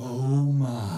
Oh my.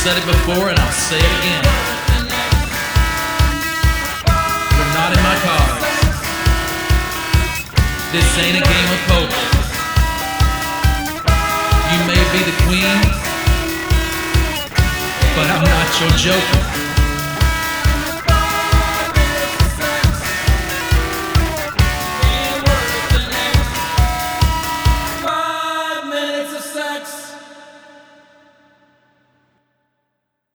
Said it before and I'll say it again. We're not in my cards. This ain't a game of poker. You may be the queen, but I'm not your joker.